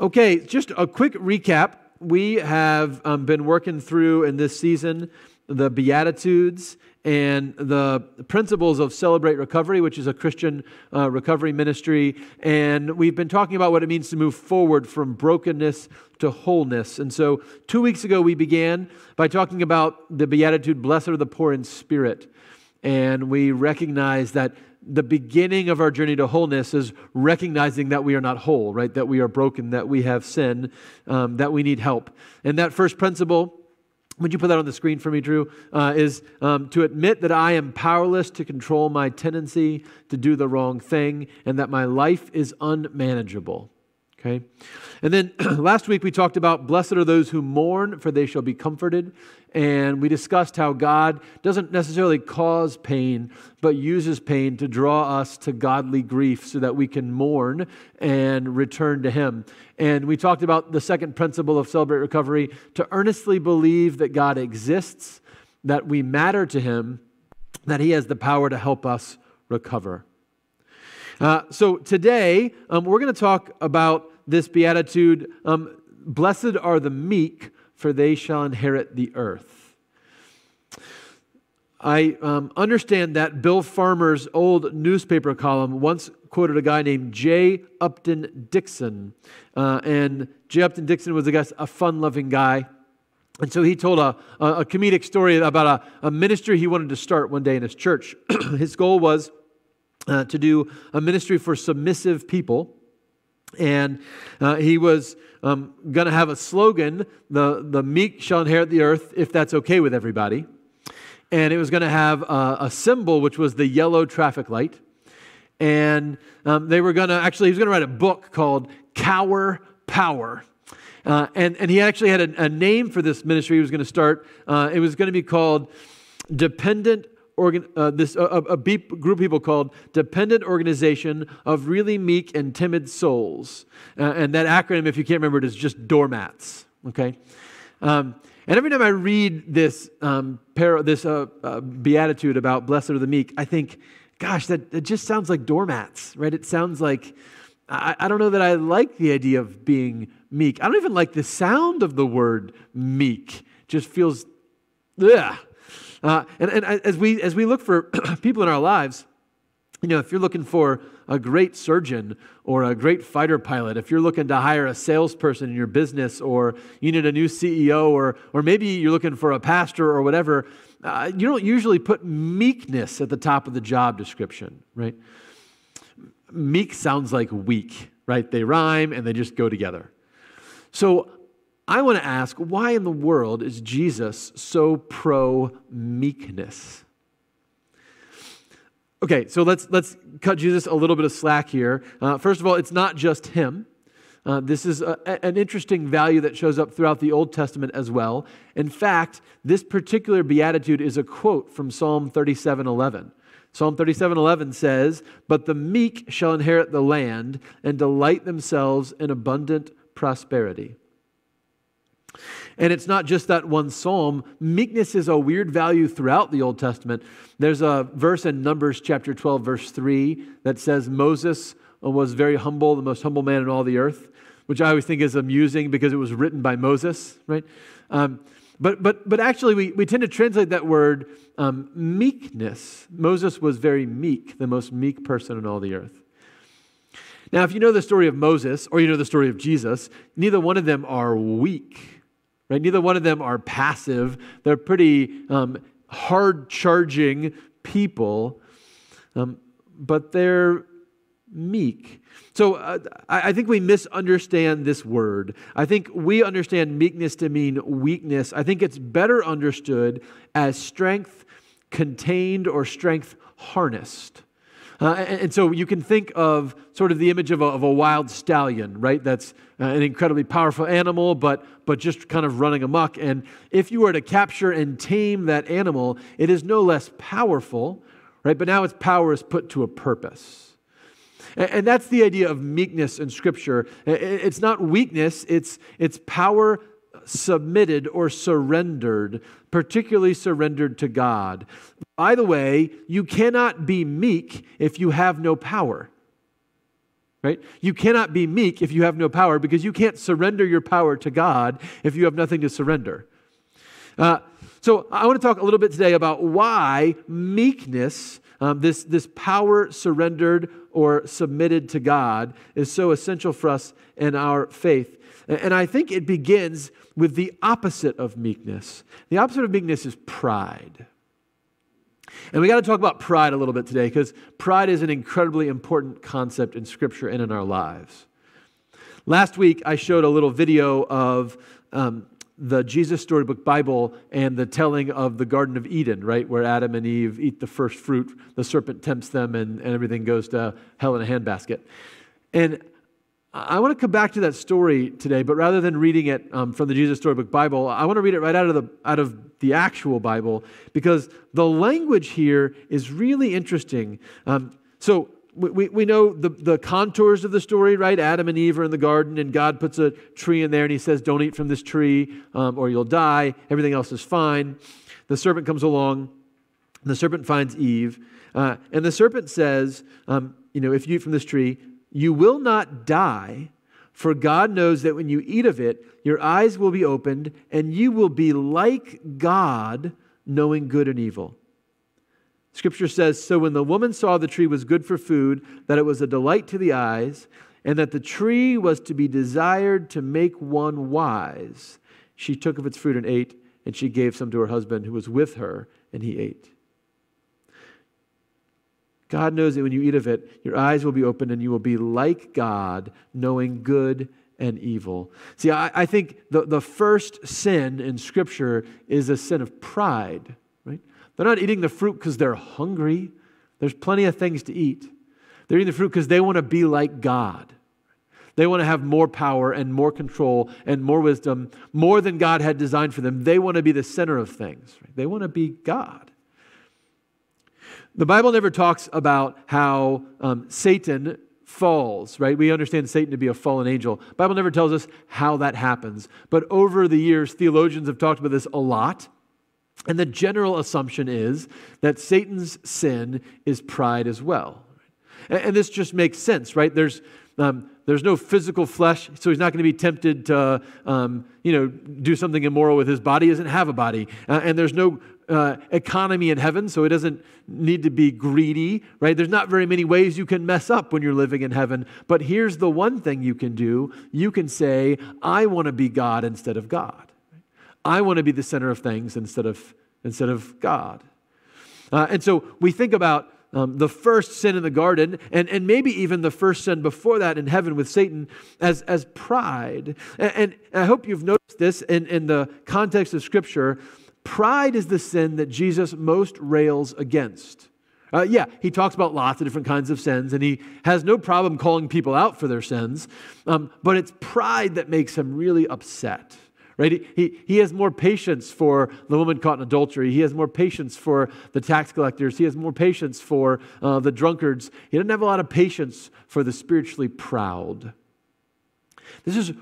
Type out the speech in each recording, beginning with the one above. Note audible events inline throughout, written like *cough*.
Okay, just a quick recap. We have um, been working through in this season the Beatitudes and the principles of Celebrate Recovery, which is a Christian uh, recovery ministry. And we've been talking about what it means to move forward from brokenness to wholeness. And so, two weeks ago, we began by talking about the Beatitude, Blessed are the poor in spirit. And we recognize that the beginning of our journey to wholeness is recognizing that we are not whole, right? That we are broken, that we have sin, um, that we need help. And that first principle, would you put that on the screen for me, Drew? Uh, is um, to admit that I am powerless to control my tendency to do the wrong thing and that my life is unmanageable. Okay? And then *clears throat* last week we talked about blessed are those who mourn, for they shall be comforted. And we discussed how God doesn't necessarily cause pain, but uses pain to draw us to godly grief so that we can mourn and return to Him. And we talked about the second principle of Celebrate Recovery to earnestly believe that God exists, that we matter to Him, that He has the power to help us recover. Uh, so today, um, we're going to talk about this beatitude um, Blessed are the meek, for they shall inherit the earth. I um, understand that Bill Farmer's old newspaper column once quoted a guy named J. Upton Dickson. Uh, and J. Upton Dickson was, I guess, a fun loving guy. And so he told a, a comedic story about a, a ministry he wanted to start one day in his church. *clears throat* his goal was uh, to do a ministry for submissive people. And uh, he was um, going to have a slogan the, the meek shall inherit the earth if that's okay with everybody. And it was going to have a, a, symbol, which was the yellow traffic light. And um, they were going to actually, he was going to write a book called Cower Power. Uh, and, and he actually had a, a, name for this ministry he was going to start. Uh, it was going to be called Dependent organ, uh, this, a, a group of people called Dependent Organization of Really Meek and Timid Souls. Uh, and that acronym, if you can't remember it, is just doormats. Okay? Um, and every time I read this, um, par- this uh, uh, beatitude about blessed are the meek, I think, gosh, that, that just sounds like doormats, right? It sounds like, I, I don't know that I like the idea of being meek. I don't even like the sound of the word meek. Just feels, ugh. Uh, and, and as we, as we look for *clears throat* people in our lives, you know, if you're looking for a great surgeon or a great fighter pilot, if you're looking to hire a salesperson in your business or you need a new CEO or, or maybe you're looking for a pastor or whatever, uh, you don't usually put meekness at the top of the job description, right? Meek sounds like weak, right? They rhyme and they just go together. So I want to ask why in the world is Jesus so pro meekness? Okay, so let's, let's cut Jesus a little bit of slack here. Uh, first of all, it's not just him. Uh, this is a, an interesting value that shows up throughout the Old Testament as well. In fact, this particular beatitude is a quote from Psalm 37:11. Psalm 37:11 says, "But the meek shall inherit the land and delight themselves in abundant prosperity." And it's not just that one psalm. Meekness is a weird value throughout the Old Testament. There's a verse in Numbers chapter 12, verse 3, that says Moses was very humble, the most humble man in all the earth, which I always think is amusing because it was written by Moses, right? Um, but, but, but actually, we, we tend to translate that word um, meekness. Moses was very meek, the most meek person in all the earth. Now, if you know the story of Moses or you know the story of Jesus, neither one of them are weak right? Neither one of them are passive. They're pretty um, hard charging people, um, but they're meek. So uh, I, I think we misunderstand this word. I think we understand meekness to mean weakness. I think it's better understood as strength contained or strength harnessed. Uh, and, and, so you can think of sort of the image of a, of a wild stallion, right? That's uh, an incredibly powerful animal, but, but just kind of running amok. And if you were to capture and tame that animal, it is no less powerful, right? But now its power is put to a purpose. And, and that's the idea of meekness in Scripture. It's not weakness, it's, it's power submitted or surrendered, particularly surrendered to God. By the way, you cannot be meek if you have no power. right? You cannot be meek if you have no power because you can't surrender your power to God if you have nothing to surrender. Uh, so I want to talk a little bit today about why meekness, um, this, this power surrendered or submitted to God, is so essential for us in our faith. And I think it begins with the opposite of meekness. The opposite of meekness is pride. And we got to talk about pride a little bit today because pride is an incredibly important concept in Scripture and in our lives. Last week, I showed a little video of um, the Jesus Storybook Bible and the telling of the Garden of Eden, right, where Adam and Eve eat the first fruit, the serpent tempts them, and, and everything goes to hell in a handbasket. And I want to come back to that story today, but rather than reading it um, from the Jesus Storybook Bible, I want to read it right out of the out of the actual Bible because the language here is really interesting. Um, so we, we know the, the contours of the story, right? Adam and Eve are in the garden, and God puts a tree in there, and He says, "Don't eat from this tree, um, or you'll die." Everything else is fine. The serpent comes along. The serpent finds Eve, uh, and the serpent says, um, "You know, if you eat from this tree." You will not die, for God knows that when you eat of it, your eyes will be opened, and you will be like God, knowing good and evil. Scripture says So when the woman saw the tree was good for food, that it was a delight to the eyes, and that the tree was to be desired to make one wise, she took of its fruit and ate, and she gave some to her husband who was with her, and he ate. God knows that when you eat of it, your eyes will be opened and you will be like God, knowing good and evil. See, I, I think the, the first sin in Scripture is a sin of pride, right? They're not eating the fruit because they're hungry. There's plenty of things to eat. They're eating the fruit because they want to be like God. They want to have more power and more control and more wisdom, more than God had designed for them. They want to be the center of things. Right? They want to be God. The Bible never talks about how um, Satan falls, right? We understand Satan to be a fallen angel. Bible never tells us how that happens. But over the years, theologians have talked about this a lot. And the general assumption is that Satan's sin is pride as well. And, and this just makes sense, right? There's, um, there's no physical flesh, so he's not going to be tempted to, um, you know, do something immoral with his body. He doesn't have a body, uh, and there's no uh, economy in heaven, so it doesn't need to be greedy, right? There's not very many ways you can mess up when you're living in heaven. But here's the one thing you can do you can say, I want to be God instead of God. I want to be the center of things instead of, instead of God. Uh, and so we think about um, the first sin in the garden, and, and maybe even the first sin before that in heaven with Satan, as, as pride. And, and I hope you've noticed this in, in the context of Scripture Pride is the sin that Jesus most rails against. Uh, yeah, he talks about lots of different kinds of sins, and he has no problem calling people out for their sins, um, but it's pride that makes him really upset. Right? He, he, has more patience for the woman caught in adultery. He has more patience for the tax collectors. He has more patience for uh, the drunkards. He doesn't have a lot of patience for the spiritually proud. This is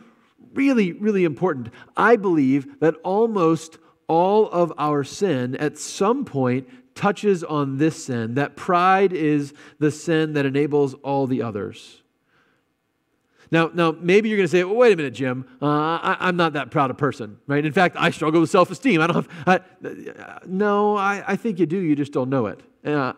really, really important. I believe that almost all of our sin at some point touches on this sin that pride is the sin that enables all the others. Now, now maybe you're going to say, well, wait a minute, Jim. Uh, I, am not that proud a person, right? In fact, I struggle with self esteem. I don't have, I, uh, no, I, I think you do. You just don't know it. Uh,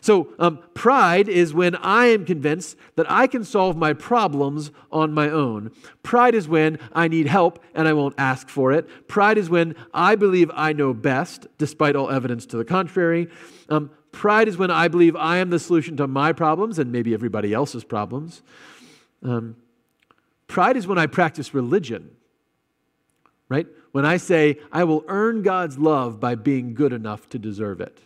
so, um, pride is when I am convinced that I can solve my problems on my own. Pride is when I need help and I won't ask for it. Pride is when I believe I know best, despite all evidence to the contrary. Um, pride is when I believe I am the solution to my problems and maybe everybody else's problems. Um, pride is when I practice religion, right? When I say, I will earn God's love by being good enough to deserve it.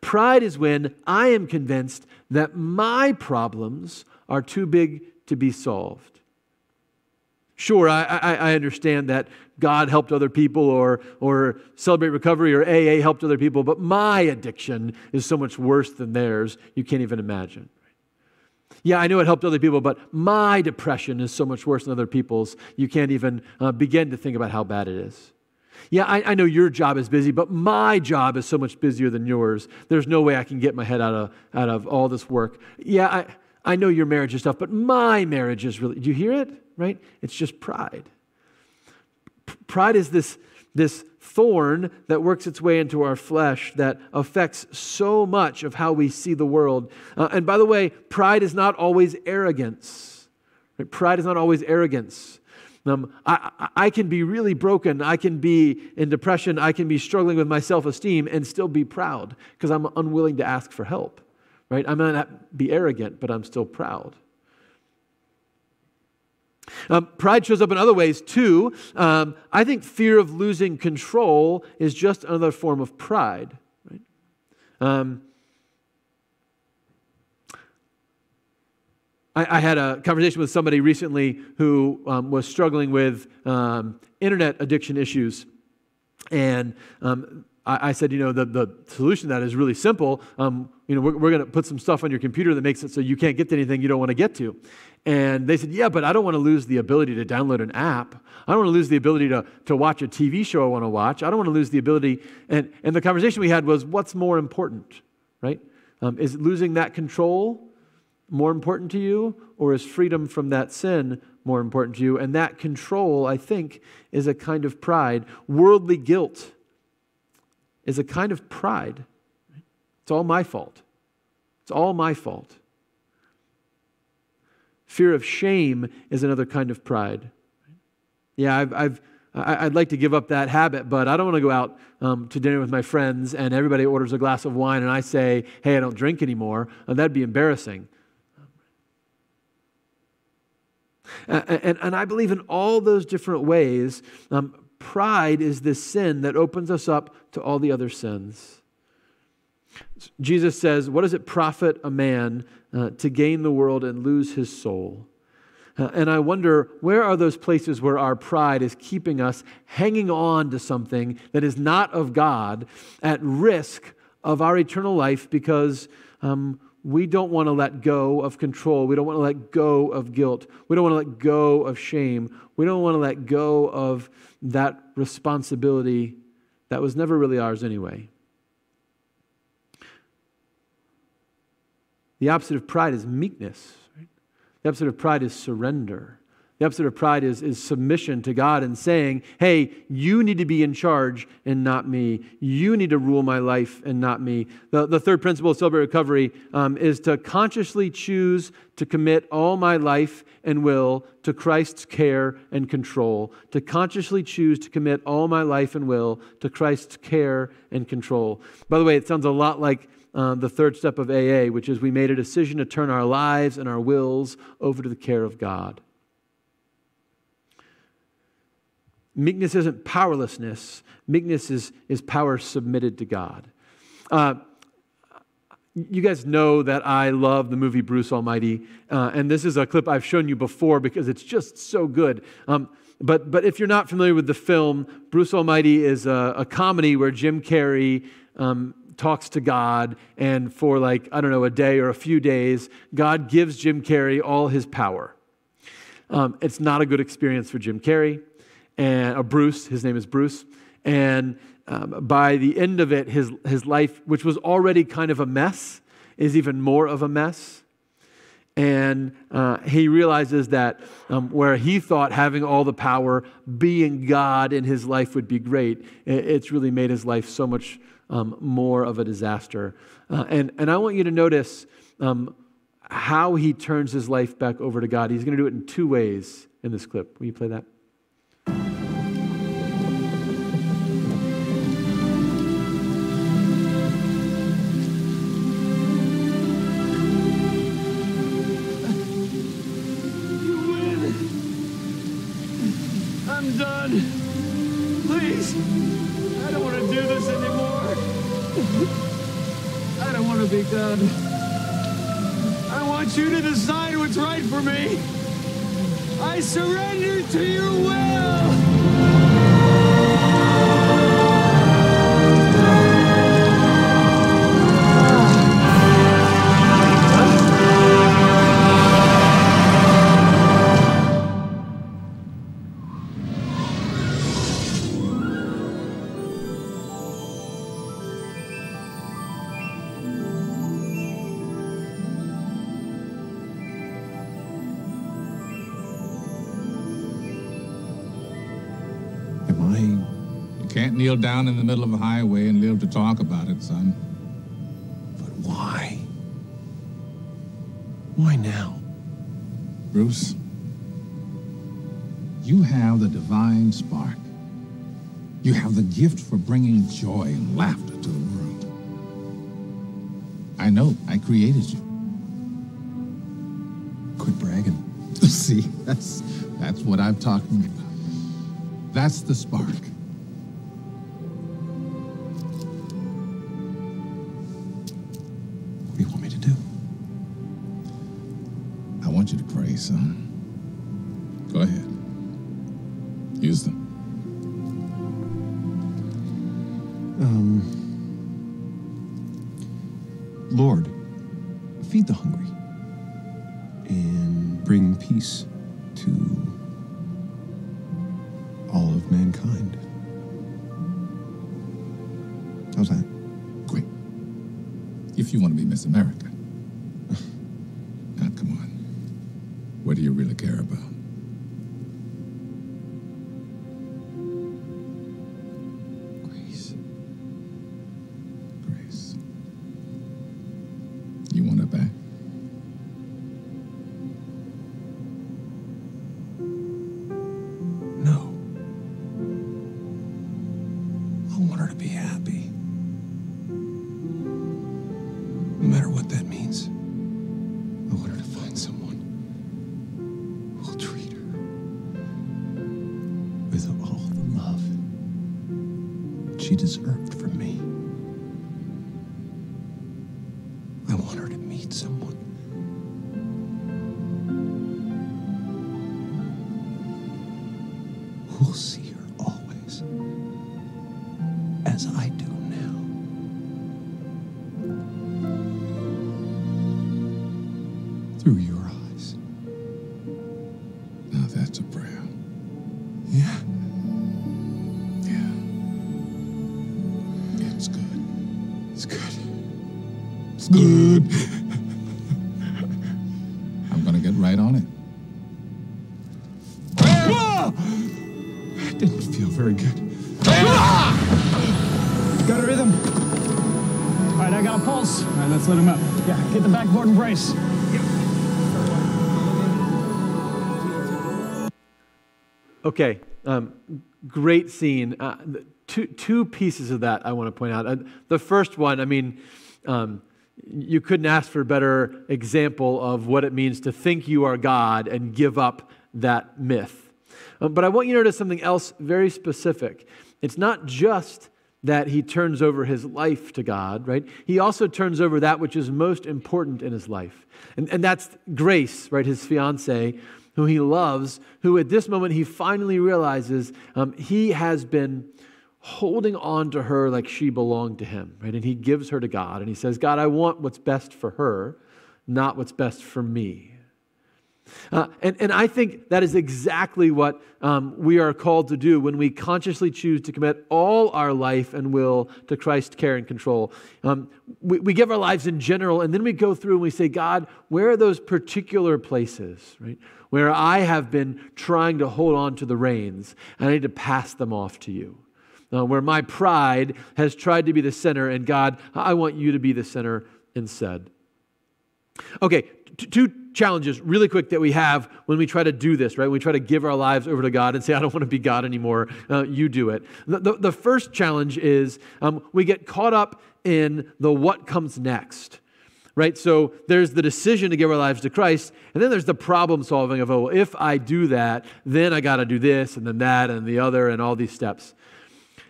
Pride is when I am convinced that my problems are too big to be solved. Sure, I, I, I, understand that God helped other people or, or Celebrate Recovery or AA helped other people, but my addiction is so much worse than theirs, you can't even imagine. Yeah, I know it helped other people, but my depression is so much worse than other people's, you can't even uh, begin to think about how bad it is. Yeah, I, I, know your job is busy, but my job is so much busier than yours. There's no way I can get my head out of, out of all this work. Yeah, I, I know your marriage is tough, but my marriage is really. Do you hear it? Right? It's just pride. Pride is this, this thorn that works its way into our flesh that affects so much of how we see the world. Uh, and by the way, pride is not always arrogance. Pride is not always arrogance. Um, I, I can be really broken. I can be in depression. I can be struggling with my self esteem and still be proud because I'm unwilling to ask for help. Right? I might not be arrogant, but I'm still proud. Um, pride shows up in other ways too. Um, I think fear of losing control is just another form of pride. Right? Um, I, I, had a conversation with somebody recently who um, was struggling with um, internet addiction issues. And um, I, I, said, you know, the, the solution to that is really simple. Um, you know, we're, we're going to put some stuff on your computer that makes it so you can't get to anything you don't want to get to. And they said, yeah, but I don't want to lose the ability to download an app. I don't want to lose the ability to, to watch a TV show I want to watch. I don't want to lose the ability. And, and the conversation we had was, what's more important, right? Um, is losing that control more important to you, or is freedom from that sin more important to you? And that control, I think, is a kind of pride. Worldly guilt is a kind of pride. It's all my fault. It's all my fault. Fear of shame is another kind of pride. Yeah, I've, I've I'd like to give up that habit, but I don't want to go out um, to dinner with my friends and everybody orders a glass of wine and I say, hey, I don't drink anymore. And that'd be embarrassing. And, and, I believe in all those different ways, um, pride is this sin that opens us up to all the other sins. Jesus says, What does it profit a man uh, to gain the world and lose his soul? Uh, and I wonder, where are those places where our pride is keeping us hanging on to something that is not of God at risk of our eternal life because um, we don't want to let go of control. We don't want to let go of guilt. We don't want to let go of shame. We don't want to let go of that responsibility that was never really ours anyway. The opposite of pride is meekness. Right? The opposite of pride is surrender. The opposite of pride is, is submission to God and saying, hey, you need to be in charge and not me. You need to rule my life and not me. The, the third principle of Celebrate Recovery um, is to consciously choose to commit all my life and will to Christ's care and control. To consciously choose to commit all my life and will to Christ's care and control. By the way, it sounds a lot like uh, the third step of AA, which is we made a decision to turn our lives and our wills over to the care of God. Meekness isn't powerlessness, meekness is, is power submitted to God. Uh, you guys know that I love the movie Bruce Almighty, uh, and this is a clip I've shown you before because it's just so good. Um, but, but if you're not familiar with the film, Bruce Almighty is a, a comedy where Jim Carrey um, talks to God, and for like, I don't know, a day or a few days, God gives Jim Carrey all his power. Um, it's not a good experience for Jim Carrey and uh, Bruce, his name is Bruce, and um, by the end of it, his, his life, which was already kind of a mess, is even more of a mess. And uh, he realizes that um, where he thought having all the power, being God in his life would be great, it's really made his life so much um, more of a disaster. Uh, and, and I want you to notice um, how he turns his life back over to God. He's going to do it in two ways in this clip. Will you play that? God. I want you to decide what's right for me. I surrender to your will. Can't kneel down in the middle of a highway and live to talk about it, son. But why? Why now? Bruce, you have the divine spark. You have the gift for bringing joy and laughter to the world. I know, I created you. Quit bragging. *laughs* See, that's that's what I'm talking about. That's the spark. Go ahead. Use them. Um, Lord, feed the hungry and bring peace to all of mankind. How's that? Great. If you want to be Miss America. now, come on. What you really care about? She deserved right, I got a pulse. All right, let's let him up. Yeah, get the backboard and brace. Okay, um, great scene. Uh, two, two pieces of that I want to point out. Uh, the first one, I mean, um, you couldn't ask for a better example of what it means to think you are God and give up that myth. Um, but I want you to notice something else very specific. It's not just that he turns over his life to God, right? He also turns over that which is most important in his life. And, and that's Grace, right? His fiance, who he loves, who at this moment he finally realizes um, he has been holding on to her like she belonged to him, right? And he gives her to God and he says, God, I want what's best for her, not what's best for me. Uh, and, and I think that is exactly what um, we are called to do when we consciously choose to commit all our life and will to Christ's care and control. Um, we, we give our lives in general, and then we go through and we say, God, where are those particular places, right, where I have been trying to hold on to the reins and I need to pass them off to you? Uh, where my pride has tried to be the center, and God, I want you to be the center instead. Okay, two challenges really quick that we have when we try to do this, right? When we try to give our lives over to God and say, I don't want to be God anymore. Uh, you do it. The, the, the first challenge is um, we get caught up in the what comes next. Right? So there's the decision to give our lives to Christ, and then there's the problem solving of, oh, well, if I do that, then I got to do this, and then that, and the other, and all these steps.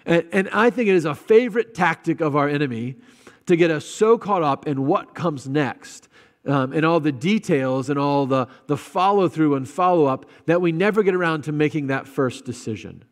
And, and I think it is a favorite tactic of our enemy to get us so caught up in what comes next um, and all the details and all the, the follow through and follow up that we never get around to making that first decision.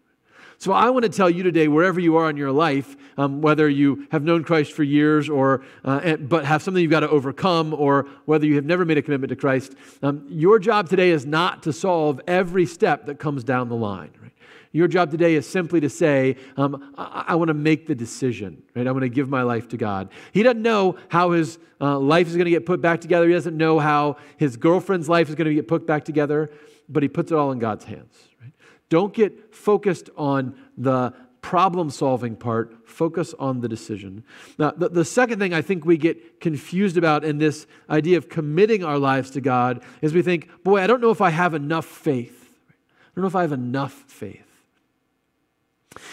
So I want to tell you today, wherever you are in your life, um, whether you have known Christ for years or uh, and, but have something you've got to overcome, or whether you have never made a commitment to Christ, um, your job today is not to solve every step that comes down the line. Right? Your job today is simply to say, um, I, I want to make the decision, right? I want to give my life to God. He doesn't know how his uh, life is going to get put back together. He doesn't know how his girlfriend's life is going to get put back together, but he puts it all in God's hands, right? Don't get focused on the problem solving part, focus on the decision. Now, the, the second thing I think we get confused about in this idea of committing our lives to God is we think, boy, I don't know if I have enough faith. I don't know if I have enough faith.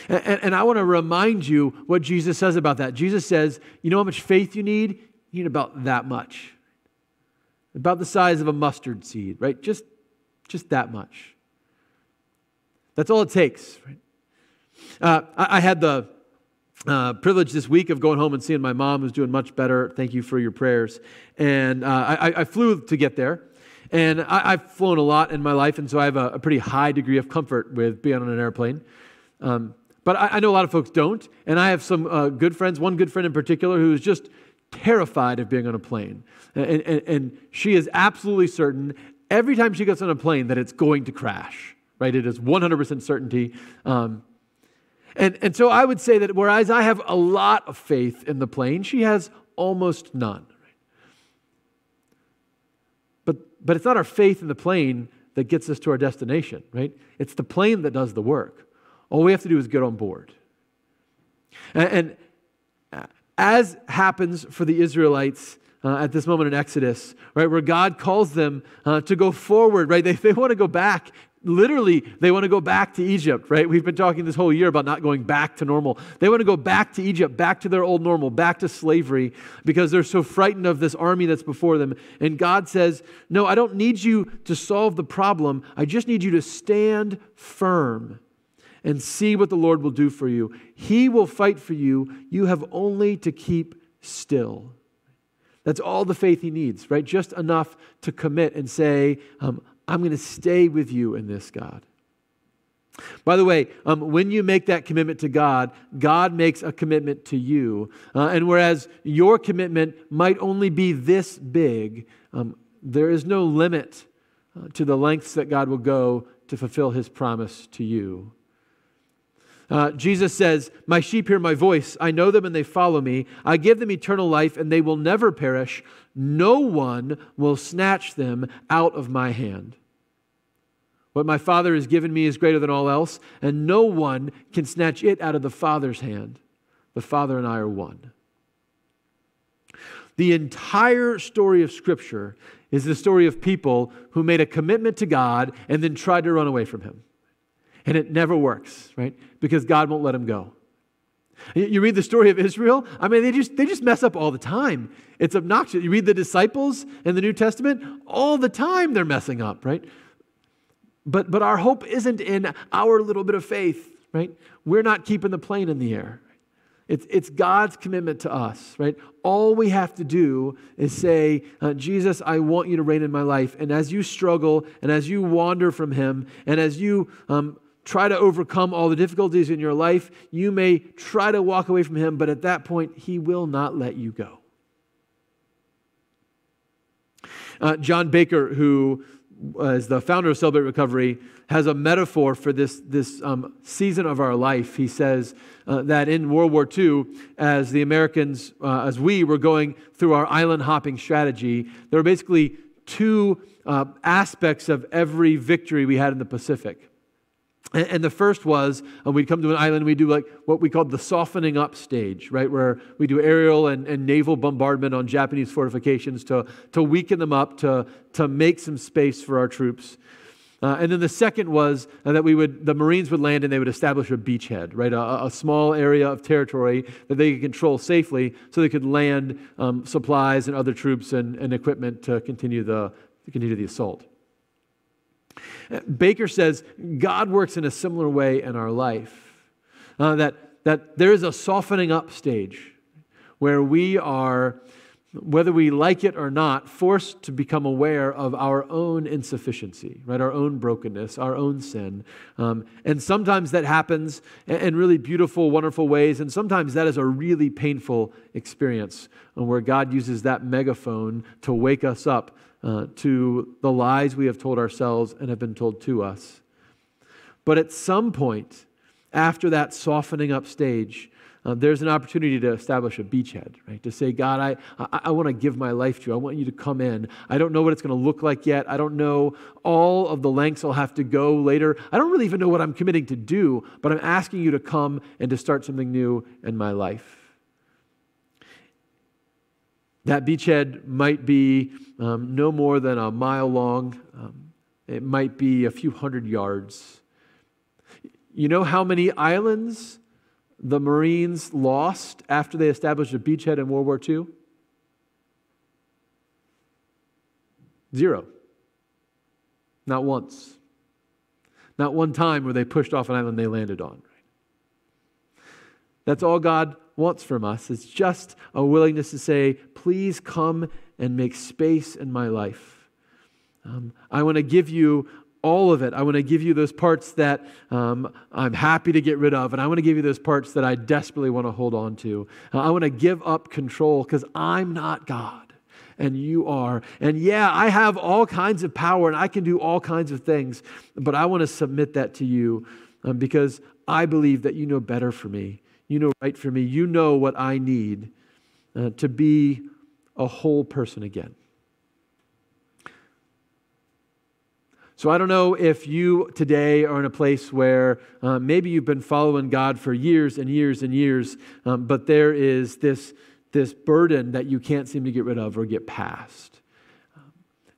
And, and, I want to remind you what Jesus says about that. Jesus says, you know how much faith you need? You need about that much. About the size of a mustard seed, right? Just, just that much. That's all it takes, right? Uh, I, I, had the uh, privilege this week of going home and seeing my mom, who's doing much better. Thank you for your prayers. And uh, I, I, flew to get there. And I, have flown a lot in my life, and so I have a, a, pretty high degree of comfort with being on an airplane. Um, but I, I, know a lot of folks don't. And I have some uh, good friends, one good friend in particular, who is just terrified of being on a plane. And, and, and she is absolutely certain every time she gets on a plane that it's going to crash, right? It is 100% certainty. Um, and, and so I would say that whereas I have a lot of faith in the plane, she has almost none. But, but it's not our faith in the plane that gets us to our destination, right? It's the plane that does the work. All we have to do is get on board. And, and as happens for the Israelites uh, at this moment in Exodus, right, where God calls them uh, to go forward, right? They, they want to go back literally they want to go back to Egypt, right? We've been talking this whole year about not going back to normal. They want to go back to Egypt, back to their old normal, back to slavery because they're so frightened of this army that's before them. And God says, No, I don't need you to solve the problem. I just need you to stand firm and see what the Lord will do for you. He will fight for you. You have only to keep still. That's all the faith he needs, right? Just enough to commit and say, um, I'm going to stay with you in this, God. By the way, um, when you make that commitment to God, God makes a commitment to you. Uh, and whereas your commitment might only be this big, um, there is no limit uh, to the lengths that God will go to fulfill his promise to you. Uh, Jesus says, My sheep hear my voice. I know them and they follow me. I give them eternal life and they will never perish. No one will snatch them out of my hand. What my Father has given me is greater than all else, and no one can snatch it out of the Father's hand. The Father and I are one. The entire story of Scripture is the story of people who made a commitment to God and then tried to run away from Him. And it never works, right? Because God won't let them go. You read the story of Israel, I mean, they just, they just mess up all the time. It's obnoxious. You read the disciples in the New Testament, all the time they're messing up, right? But, but our hope isn't in our little bit of faith, right? We're not keeping the plane in the air. It's, it's God's commitment to us, right? All we have to do is say, uh, Jesus, I want you to reign in my life. And as you struggle and as you wander from Him and as you um, try to overcome all the difficulties in your life, you may try to walk away from Him, but at that point, He will not let you go. Uh, John Baker, who is the founder of Celebrate Recovery, has a metaphor for this, this um, season of our life. He says uh, that in World War II, as the Americans, uh, as we were going through our island hopping strategy, there were basically two uh, aspects of every victory we had in the Pacific. And, the first was uh, we'd come to an island, we do like what we called the softening up stage, right? Where we do aerial and, and naval bombardment on Japanese fortifications to, to weaken them up, to, to make some space for our troops. Uh, and then the second was uh, that we would, the Marines would land and they would establish a beachhead, right? A, a small area of territory that they could control safely so they could land um, supplies and other troops and, and equipment to continue the, to continue the assault. Baker says God works in a similar way in our life. Uh, that, that there is a softening up stage where we are, whether we like it or not, forced to become aware of our own insufficiency, right? Our own brokenness, our own sin. Um, and sometimes that happens in really beautiful, wonderful ways. And sometimes that is a really painful experience where God uses that megaphone to wake us up uh, to the lies we have told ourselves and have been told to us. But at some point, after that softening up stage, uh, there's an opportunity to establish a beachhead, right? To say, God, I, I, I want to give my life to you. I want you to come in. I don't know what it's going to look like yet. I don't know all of the lengths I'll have to go later. I don't really even know what I'm committing to do, but I'm asking you to come and to start something new in my life. That beachhead might be um, no more than a mile long, um, it might be a few hundred yards. You know how many islands the Marines lost after they established a beachhead in World War II? Zero. Not once. Not one time where they pushed off an island they landed on. That's all God wants from us. is just a willingness to say, please come and make space in my life. Um, I want to give you all of it. I want to give you those parts that um, I'm happy to get rid of, and I want to give you those parts that I desperately want to hold on to. Uh, I want to give up control because I'm not God and you are. And yeah, I have all kinds of power and I can do all kinds of things, but I want to submit that to you um, because I believe that you know better for me. You know right for me. You know what I need uh, to be a whole person again. So I don't know if you today are in a place where uh, maybe you've been following God for years and years and years, um, but there is this, this burden that you can't seem to get rid of or get past.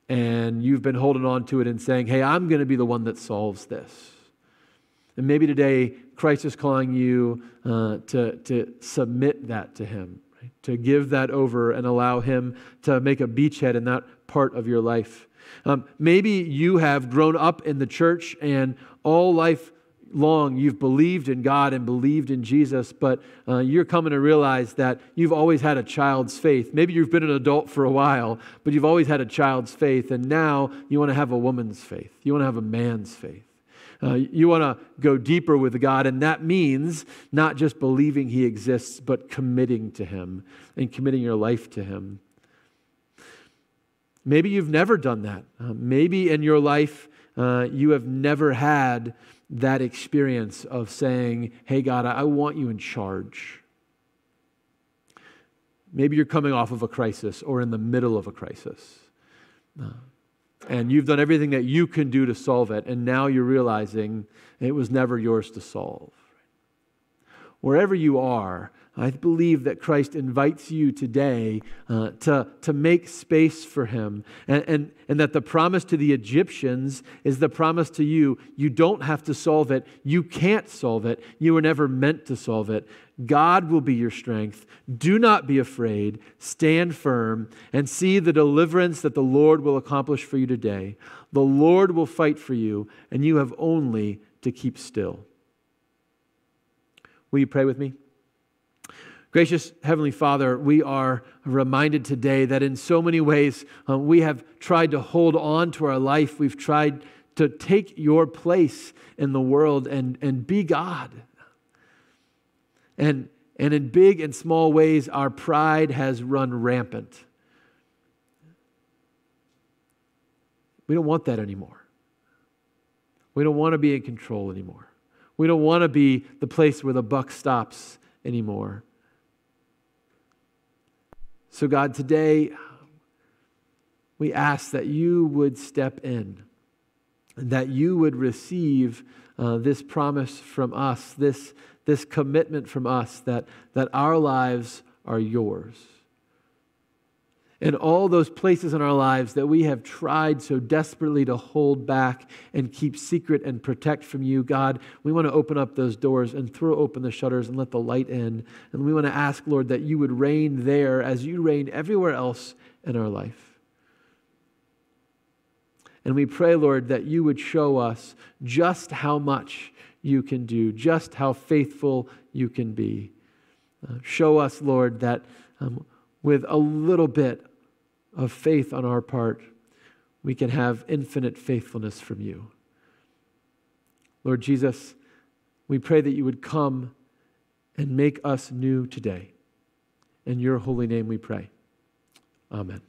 And you've been holding on to it and saying, hey, I'm going to be the one that solves this. And maybe today, Christ is calling you uh, to, to submit that to Him, right? to give that over and allow Him to make a beachhead in that part of your life. Um, maybe you have grown up in the church and all life long you've believed in God and believed in Jesus, but uh, you're coming to realize that you've always had a child's faith. Maybe you've been an adult for a while, but you've always had a child's faith, and now you want to have a woman's faith. You want to have a man's faith. Uh, you want to go deeper with God, and that means not just believing He exists, but committing to Him and committing your life to Him. Maybe you've never done that. Uh, maybe in your life, uh, you have never had that experience of saying, Hey, God, I want you in charge. Maybe you're coming off of a crisis or in the middle of a crisis. And you've done everything that you can do to solve it, and now you're realizing it was never yours to solve. Wherever you are, I believe that Christ invites you today uh, to, to make space for him, and, and, and that the promise to the Egyptians is the promise to you. You don't have to solve it, you can't solve it, you were never meant to solve it. God will be your strength. Do not be afraid. Stand firm and see the deliverance that the Lord will accomplish for you today. The Lord will fight for you, and you have only to keep still. Will you pray with me? Gracious Heavenly Father, we are reminded today that in so many ways uh, we have tried to hold on to our life. We've tried to take your place in the world and, and be God. And, and in big and small ways, our pride has run rampant. We don't want that anymore. We don't want to be in control anymore. We don't want to be the place where the buck stops anymore. So, God, today we ask that you would step in, that you would receive uh, this promise from us, this, this commitment from us that, that our lives are yours in all those places in our lives that we have tried so desperately to hold back and keep secret and protect from you, God, we want to open up those doors and throw open the shutters and let the light in. And we want to ask, Lord, that you would reign there as you reign everywhere else in our life. And we pray, Lord, that you would show us just how much you can do, just how faithful you can be. Uh, show us, Lord, that. Um, with a little bit of faith on our part, we can have infinite faithfulness from you. Lord Jesus, we pray that you would come and make us new today. In your holy name we pray. Amen.